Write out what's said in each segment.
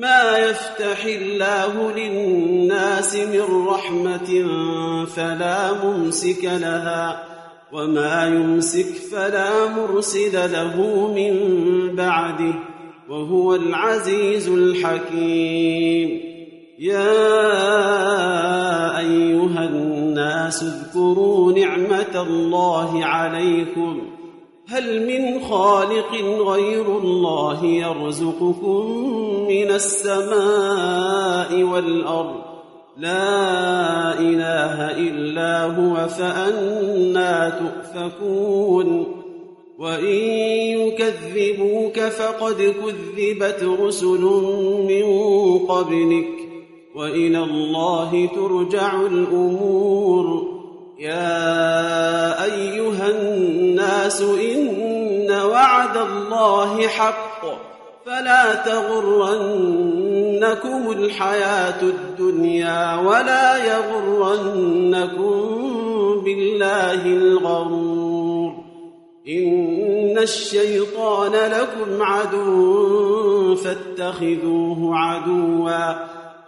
ما يفتح الله للناس من رحمة فلا ممسك لها وما يمسك فلا مرسل له من بعده وهو العزيز الحكيم. يا أيها الناس اذكروا نعمة الله عليكم هل من خالق غير الله يرزقكم من السماء والأرض؟ لا إله إلا هو فأنا تؤفكون. وإن يكذبوك فقد كذبت رسل من قبلك. وإلى الله ترجع الأمور. يا أيها الناس إن وعد الله حق فلا تغرنكم الحياة الدنيا ولا يغرنكم بالله الغرور إن الشيطان لكم عدو فاتخذوه عدواً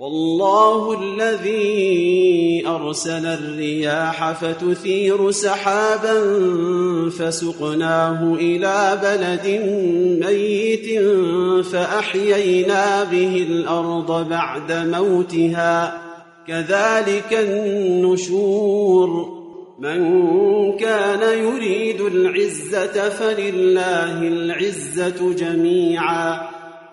والله الذي أرسل الرياح فتثير سحابا فسقناه إلى بلد ميت فأحيينا به الأرض بعد موتها. كذلك النشور. من كان يريد العزة فلله العزة جميعاً.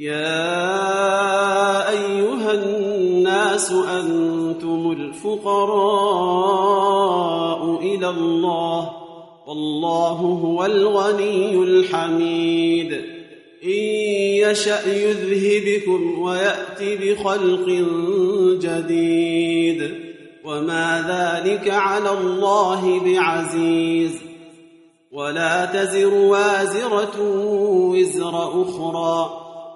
يا أيها الناس أنتم الفقراء إلى الله والله هو الغني الحميد إن يشأ يذهبكم ويأت بخلق جديد وما ذلك على الله بعزيز ولا تزر وازرة وزر أخرى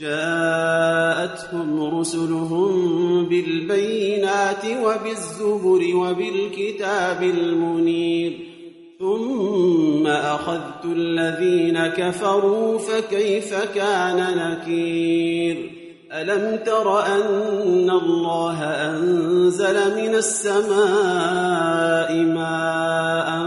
جاءتهم رسلهم بالبينات وبالزبر وبالكتاب المنير ثم أخذت الذين كفروا فكيف كان نكير؟ ألم تر أن الله أنزل من السماء ماء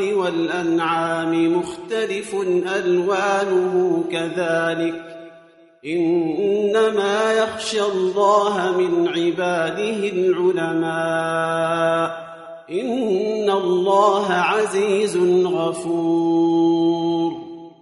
والأنعام مختلف ألوانه كذلك. إنما يخشى الله من عباده العلماء. إن الله عزيز غفور.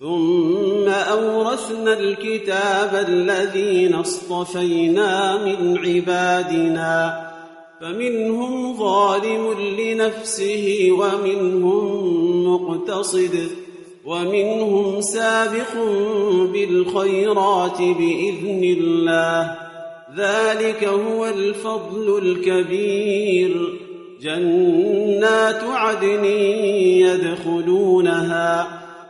ثم أورثنا الكتاب الذين اصطفينا من عبادنا فمنهم ظالم لنفسه ومنهم مقتصد ومنهم سابق بالخيرات بإذن الله. ذلك هو الفضل الكبير. جنات عدن يدخلونها.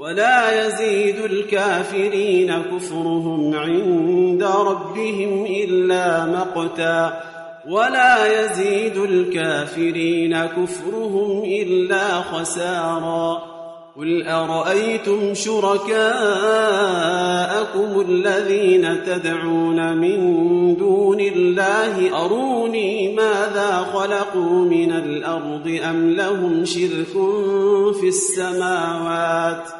ولا يزيد الكافرين كفرهم عند ربهم إلا مقتا ولا يزيد الكافرين كفرهم إلا خسارا قل أرأيتم شركاءكم الذين تدعون من دون الله أروني ماذا خلقوا من الأرض أم لهم شرك في السماوات